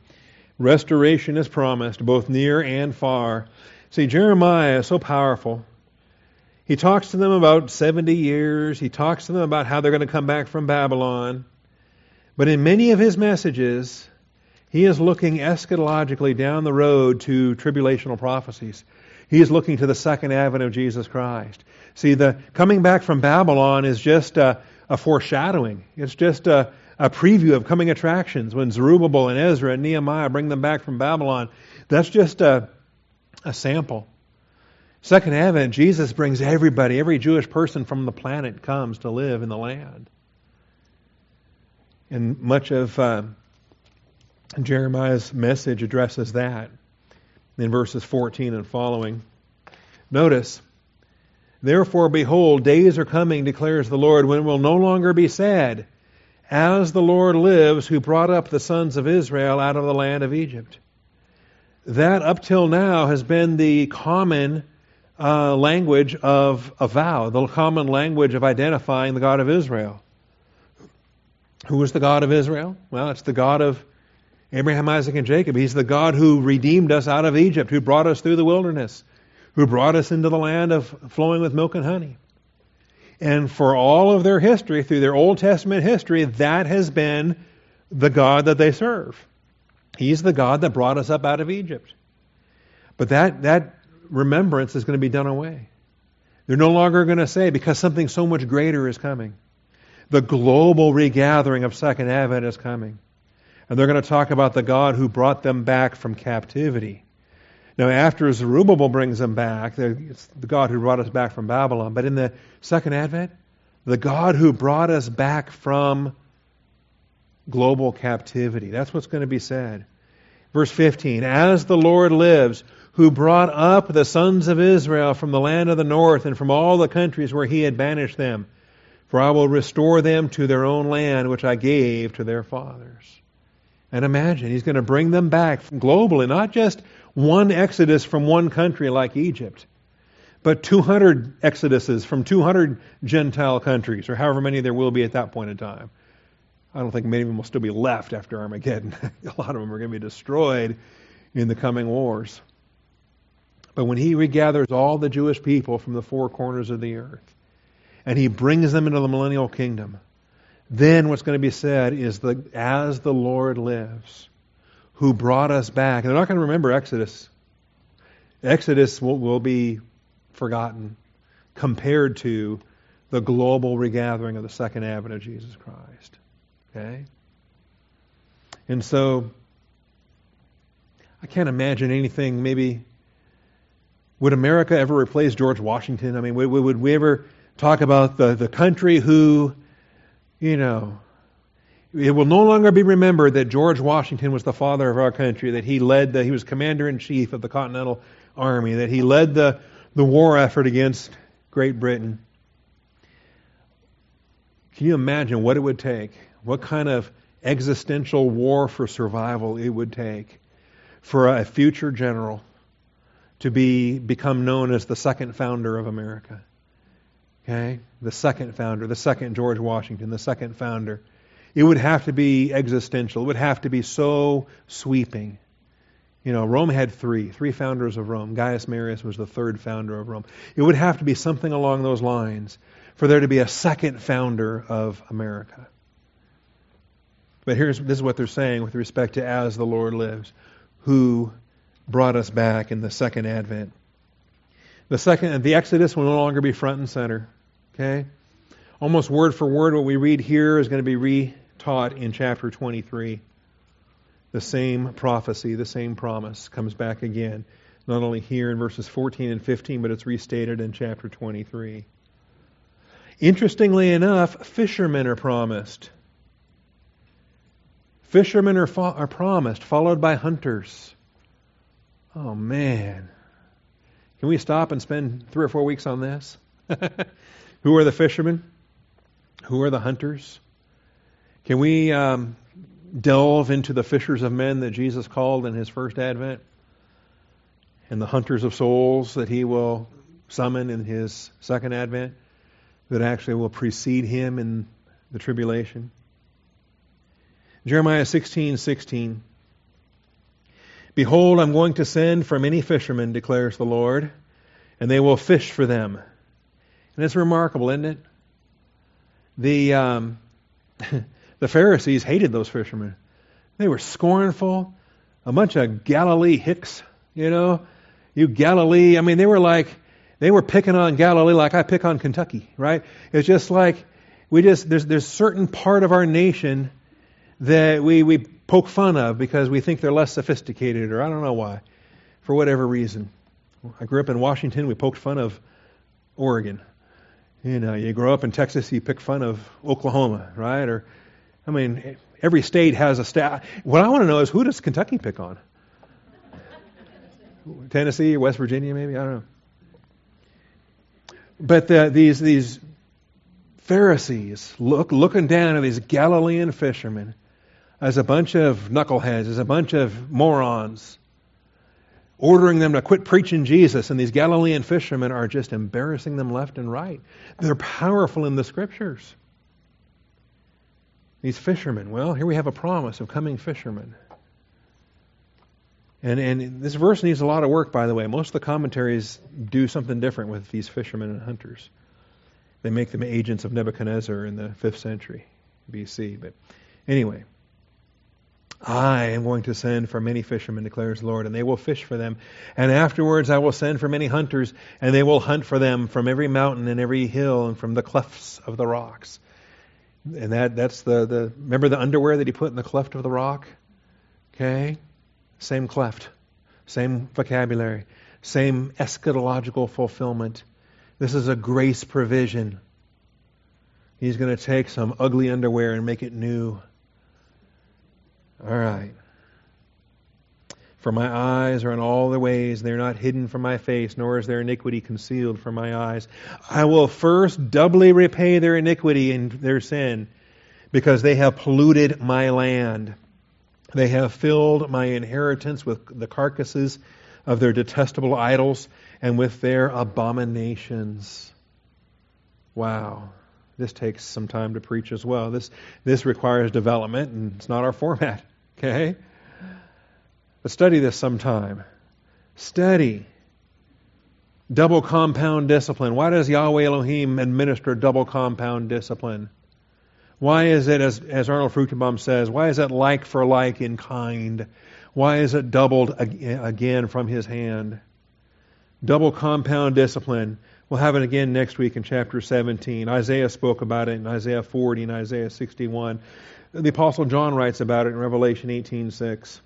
restoration is promised, both near and far. See, Jeremiah is so powerful. He talks to them about 70 years. He talks to them about how they're going to come back from Babylon. But in many of his messages, he is looking eschatologically down the road to tribulational prophecies. He is looking to the second advent of Jesus Christ. See, the coming back from Babylon is just a, a foreshadowing. It's just a, a preview of coming attractions. When Zerubbabel and Ezra and Nehemiah bring them back from Babylon, that's just a, a sample. Second Advent, Jesus brings everybody, every Jewish person from the planet comes to live in the land. And much of uh, Jeremiah's message addresses that in verses 14 and following. Notice, Therefore, behold, days are coming, declares the Lord, when it will no longer be said, As the Lord lives, who brought up the sons of Israel out of the land of Egypt. That up till now has been the common uh, language of a vow, the common language of identifying the God of Israel. Who is the God of Israel? Well, it's the God of Abraham, Isaac, and Jacob. He's the God who redeemed us out of Egypt, who brought us through the wilderness, who brought us into the land of flowing with milk and honey. And for all of their history, through their Old Testament history, that has been the God that they serve. He's the God that brought us up out of Egypt. But that, that remembrance is going to be done away. They're no longer going to say, because something so much greater is coming. The global regathering of Second Advent is coming. And they're going to talk about the God who brought them back from captivity. Now, after Zerubbabel brings them back, it's the God who brought us back from Babylon. But in the Second Advent, the God who brought us back from global captivity. That's what's going to be said. Verse 15 As the Lord lives, who brought up the sons of Israel from the land of the north and from all the countries where he had banished them. For I will restore them to their own land, which I gave to their fathers. And imagine, he's going to bring them back globally, not just one exodus from one country like Egypt, but 200 exoduses from 200 Gentile countries, or however many there will be at that point in time. I don't think many of them will still be left after Armageddon. A lot of them are going to be destroyed in the coming wars. But when he regathers all the Jewish people from the four corners of the earth and he brings them into the millennial kingdom, then what's going to be said is the as the Lord lives, who brought us back. And they're not going to remember Exodus. Exodus will, will be forgotten compared to the global regathering of the second advent of Jesus Christ. Okay? And so I can't imagine anything maybe would America ever replace George Washington? I mean, would, would we ever talk about the, the country who, you know, it will no longer be remembered that George Washington was the father of our country, that he led the, he was commander in chief of the Continental Army, that he led the, the war effort against Great Britain. Can you imagine what it would take? What kind of existential war for survival it would take for a future general to be become known as the second founder of America. Okay? The second founder, the second George Washington, the second founder. It would have to be existential. It would have to be so sweeping. You know, Rome had three, three founders of Rome. Gaius Marius was the third founder of Rome. It would have to be something along those lines for there to be a second founder of America. But here's this is what they're saying with respect to as the Lord lives, who brought us back in the second advent. The second, the Exodus will no longer be front and center. Okay, almost word for word, what we read here is going to be re-taught in chapter 23. The same prophecy, the same promise comes back again, not only here in verses 14 and 15, but it's restated in chapter 23. Interestingly enough, fishermen are promised. Fishermen are, fo- are promised, followed by hunters. Oh, man. Can we stop and spend three or four weeks on this? Who are the fishermen? Who are the hunters? Can we um, delve into the fishers of men that Jesus called in his first advent? And the hunters of souls that he will summon in his second advent that actually will precede him in the tribulation? Jeremiah 16 16. Behold, I'm going to send for many fishermen, declares the Lord, and they will fish for them. And it's remarkable, isn't it? The, um, the Pharisees hated those fishermen. They were scornful, a bunch of Galilee hicks, you know. You Galilee, I mean, they were like, they were picking on Galilee like I pick on Kentucky, right? It's just like, we just, there's, there's certain part of our nation that we, we poke fun of because we think they're less sophisticated, or I don't know why, for whatever reason. I grew up in Washington, we poked fun of Oregon. You know, you grow up in Texas, you pick fun of Oklahoma, right? Or, I mean, every state has a staff. What I want to know is who does Kentucky pick on? Tennessee, or West Virginia, maybe I don't know. But the, these these Pharisees look looking down at these Galilean fishermen as a bunch of knuckleheads, as a bunch of morons, ordering them to quit preaching Jesus, and these Galilean fishermen are just embarrassing them left and right. They're powerful in the scriptures. These fishermen, well, here we have a promise of coming fishermen. And, and this verse needs a lot of work, by the way. Most of the commentaries do something different with these fishermen and hunters. They make them agents of Nebuchadnezzar in the 5th century BC. But anyway, I am going to send for many fishermen, declares the Lord, and they will fish for them. And afterwards I will send for many hunters, and they will hunt for them from every mountain and every hill and from the clefts of the rocks. And that, that's the, the, remember the underwear that he put in the cleft of the rock? Okay? Same cleft, same vocabulary, same eschatological fulfillment. This is a grace provision. He's going to take some ugly underwear and make it new. All right. For my eyes are in all their ways, they are not hidden from my face, nor is their iniquity concealed from my eyes. I will first doubly repay their iniquity and their sin, because they have polluted my land. They have filled my inheritance with the carcasses of their detestable idols and with their abominations. Wow. This takes some time to preach as well. This, this requires development, and it's not our format. Okay? But study this sometime. Study. Double compound discipline. Why does Yahweh Elohim administer double compound discipline? Why is it, as, as Arnold Fruchtenbaum says, why is it like for like in kind? Why is it doubled again from his hand? Double compound discipline. We'll have it again next week in chapter 17. Isaiah spoke about it in Isaiah 40 and Isaiah 61. The Apostle John writes about it in Revelation 18:6.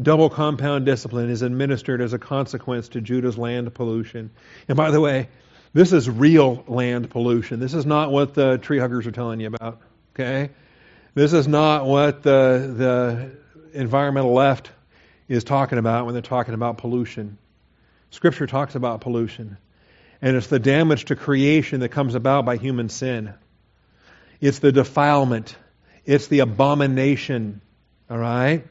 Double compound discipline is administered as a consequence to Judah's land pollution. And by the way, this is real land pollution. This is not what the tree huggers are telling you about. Okay? This is not what the, the environmental left is talking about when they're talking about pollution. Scripture talks about pollution. And it's the damage to creation that comes about by human sin. It's the defilement. It's the abomination. All right?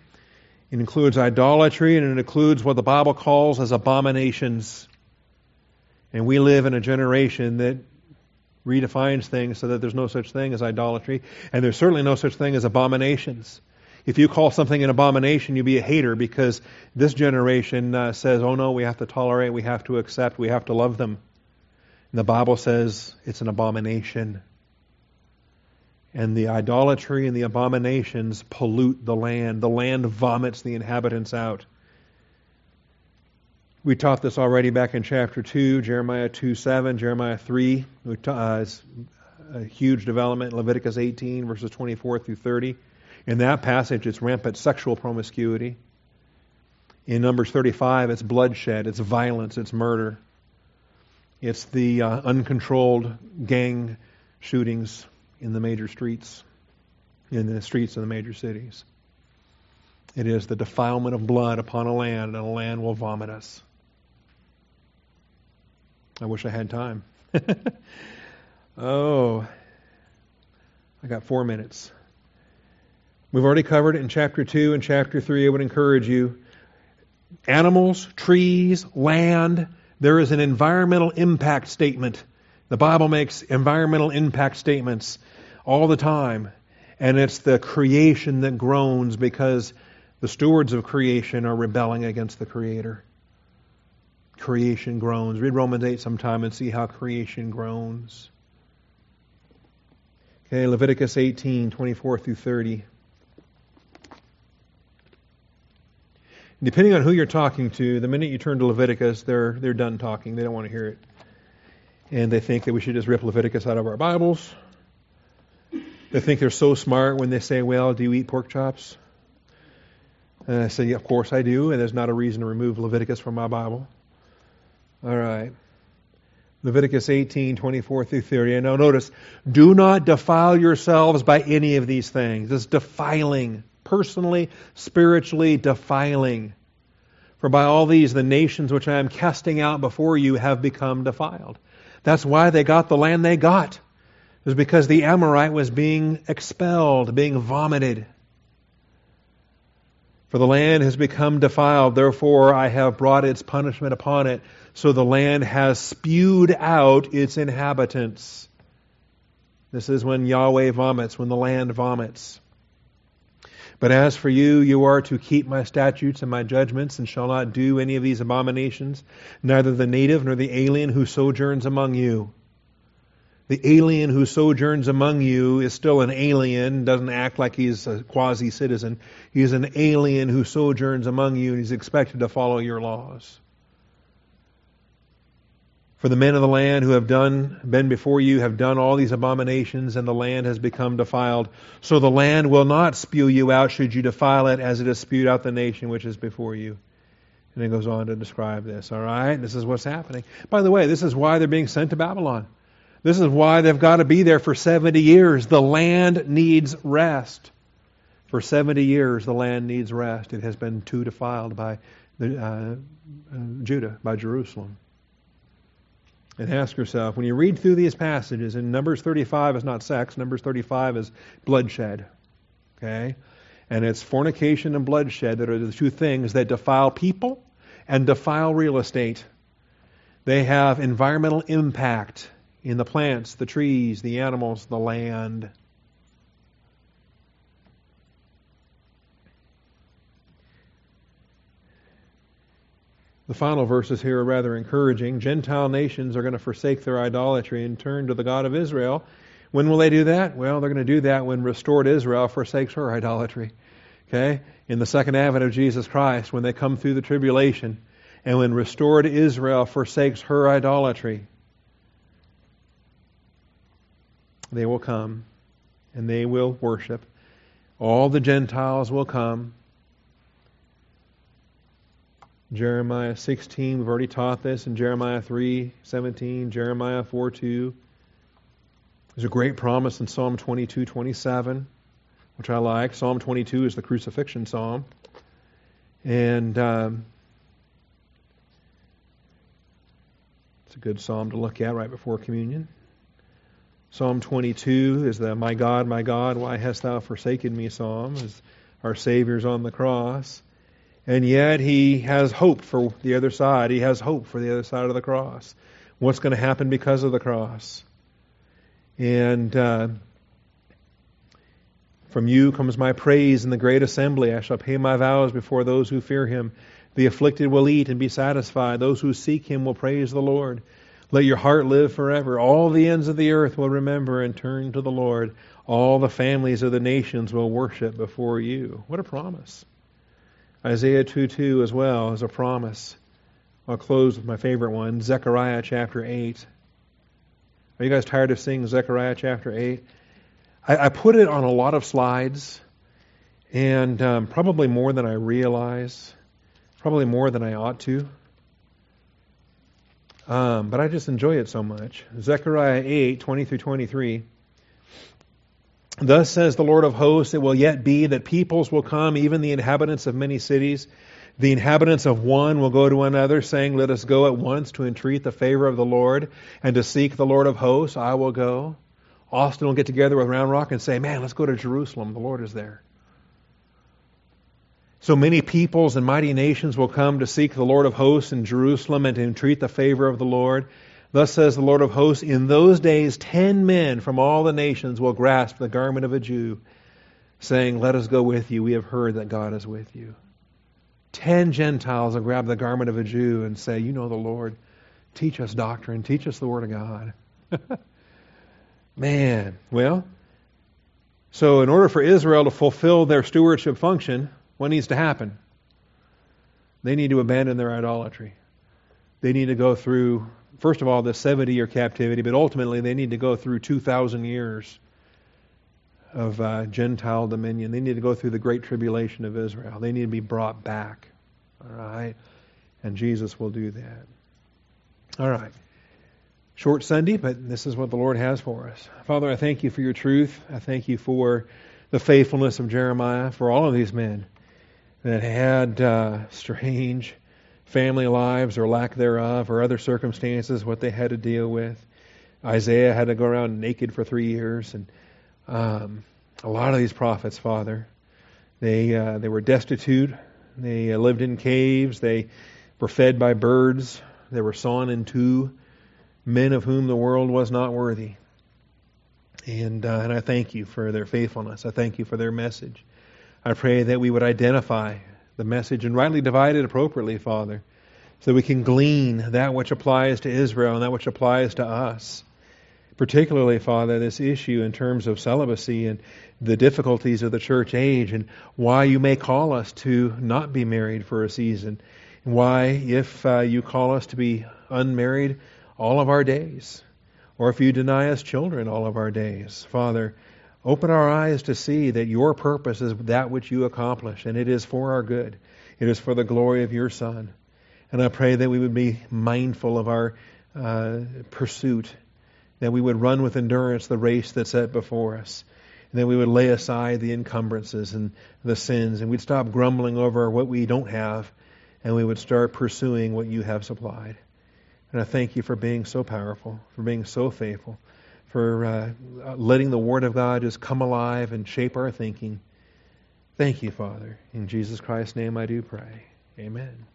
It includes idolatry and it includes what the Bible calls as abominations. And we live in a generation that redefines things so that there's no such thing as idolatry, and there's certainly no such thing as abominations. If you call something an abomination, you'd be a hater because this generation uh, says, oh no, we have to tolerate, we have to accept, we have to love them. And the Bible says it's an abomination and the idolatry and the abominations pollute the land. The land vomits the inhabitants out. We taught this already back in chapter 2, Jeremiah 2 7, Jeremiah 3. We ta- uh, a huge development, Leviticus 18, verses 24 through 30. In that passage, it's rampant sexual promiscuity. In Numbers 35, it's bloodshed, it's violence, it's murder. It's the uh, uncontrolled gang shootings in the major streets, in the streets of the major cities. It is the defilement of blood upon a land, and a land will vomit us. I wish I had time. oh, I got four minutes. We've already covered it in chapter 2 and chapter 3. I would encourage you. Animals, trees, land, there is an environmental impact statement. The Bible makes environmental impact statements all the time. And it's the creation that groans because the stewards of creation are rebelling against the Creator. Creation groans. Read Romans 8 sometime and see how creation groans. Okay, Leviticus 18, 24 through 30. Depending on who you're talking to, the minute you turn to Leviticus, they're, they're done talking. They don't want to hear it. And they think that we should just rip Leviticus out of our Bibles they think they're so smart when they say, Well, do you eat pork chops? And I say, yeah, Of course I do, and there's not a reason to remove Leviticus from my Bible. All right. Leviticus 18, 24 through 30. And now notice, do not defile yourselves by any of these things. This defiling, personally, spiritually defiling. For by all these the nations which I am casting out before you have become defiled. That's why they got the land they got. It was because the Amorite was being expelled, being vomited. For the land has become defiled, therefore I have brought its punishment upon it. So the land has spewed out its inhabitants. This is when Yahweh vomits, when the land vomits. But as for you, you are to keep my statutes and my judgments, and shall not do any of these abominations, neither the native nor the alien who sojourns among you. The alien who sojourns among you is still an alien, doesn't act like he's a quasi citizen. He's an alien who sojourns among you, and he's expected to follow your laws. For the men of the land who have done been before you have done all these abominations, and the land has become defiled. So the land will not spew you out should you defile it, as it has spewed out the nation which is before you. And it goes on to describe this. All right, this is what's happening. By the way, this is why they're being sent to Babylon. This is why they've got to be there for 70 years. The land needs rest. For 70 years, the land needs rest. It has been too defiled by the, uh, uh, Judah, by Jerusalem and ask yourself when you read through these passages, and Numbers 35 is not sex, Numbers 35 is bloodshed. Okay? And it's fornication and bloodshed that are the two things that defile people and defile real estate. They have environmental impact in the plants, the trees, the animals, the land. The final verses here are rather encouraging. Gentile nations are going to forsake their idolatry and turn to the God of Israel. When will they do that? Well, they're going to do that when restored Israel forsakes her idolatry. Okay? In the second advent of Jesus Christ, when they come through the tribulation, and when restored Israel forsakes her idolatry, they will come and they will worship. All the Gentiles will come Jeremiah 16, we've already taught this, in Jeremiah 3, 17, Jeremiah 4, 2. There's a great promise in Psalm 22, 27, which I like. Psalm 22 is the crucifixion psalm. And um, it's a good psalm to look at right before communion. Psalm 22 is the My God, my God, why hast thou forsaken me psalm, as our Savior's on the cross. And yet he has hope for the other side. He has hope for the other side of the cross. What's going to happen because of the cross? And uh, from you comes my praise in the great assembly. I shall pay my vows before those who fear him. The afflicted will eat and be satisfied. Those who seek him will praise the Lord. Let your heart live forever. All the ends of the earth will remember and turn to the Lord. All the families of the nations will worship before you. What a promise. Isaiah 2 2 as well is a promise. I'll close with my favorite one Zechariah chapter 8. Are you guys tired of seeing Zechariah chapter 8? I, I put it on a lot of slides, and um, probably more than I realize, probably more than I ought to. Um, but I just enjoy it so much. Zechariah 8 20 through 23. Thus says the Lord of hosts, it will yet be that peoples will come, even the inhabitants of many cities. The inhabitants of one will go to another, saying, Let us go at once to entreat the favor of the Lord and to seek the Lord of hosts. I will go. Austin will get together with Round Rock and say, Man, let's go to Jerusalem. The Lord is there. So many peoples and mighty nations will come to seek the Lord of hosts in Jerusalem and to entreat the favor of the Lord. Thus says the Lord of hosts, in those days ten men from all the nations will grasp the garment of a Jew, saying, Let us go with you. We have heard that God is with you. Ten Gentiles will grab the garment of a Jew and say, You know the Lord. Teach us doctrine. Teach us the Word of God. Man, well, so in order for Israel to fulfill their stewardship function, what needs to happen? They need to abandon their idolatry. They need to go through first of all, the 70 year captivity, but ultimately they need to go through 2,000 years of uh, Gentile dominion. They need to go through the great tribulation of Israel. They need to be brought back. All right? And Jesus will do that. All right. short Sunday, but this is what the Lord has for us. Father, I thank you for your truth. I thank you for the faithfulness of Jeremiah, for all of these men that had uh, strange family lives or lack thereof, or other circumstances, what they had to deal with. Isaiah had to go around naked for three years, and um, a lot of these prophets, Father, they uh, they were destitute. They uh, lived in caves. They were fed by birds. They were sawn in two. Men of whom the world was not worthy. And uh, and I thank you for their faithfulness. I thank you for their message. I pray that we would identify the message and rightly divide it appropriately, Father, so that we can glean that which applies to Israel and that which applies to us particularly, Father, this issue in terms of celibacy and the difficulties of the church age and why you may call us to not be married for a season. And why, if uh, you call us to be unmarried all of our days, or if you deny us children all of our days, Father, open our eyes to see that your purpose is that which you accomplish, and it is for our good. It is for the glory of your Son. And I pray that we would be mindful of our uh, pursuit that we would run with endurance the race that's set before us, and that we would lay aside the encumbrances and the sins, and we'd stop grumbling over what we don't have, and we would start pursuing what you have supplied. And I thank you for being so powerful, for being so faithful, for uh, letting the Word of God just come alive and shape our thinking. Thank you, Father. In Jesus Christ's name I do pray. Amen.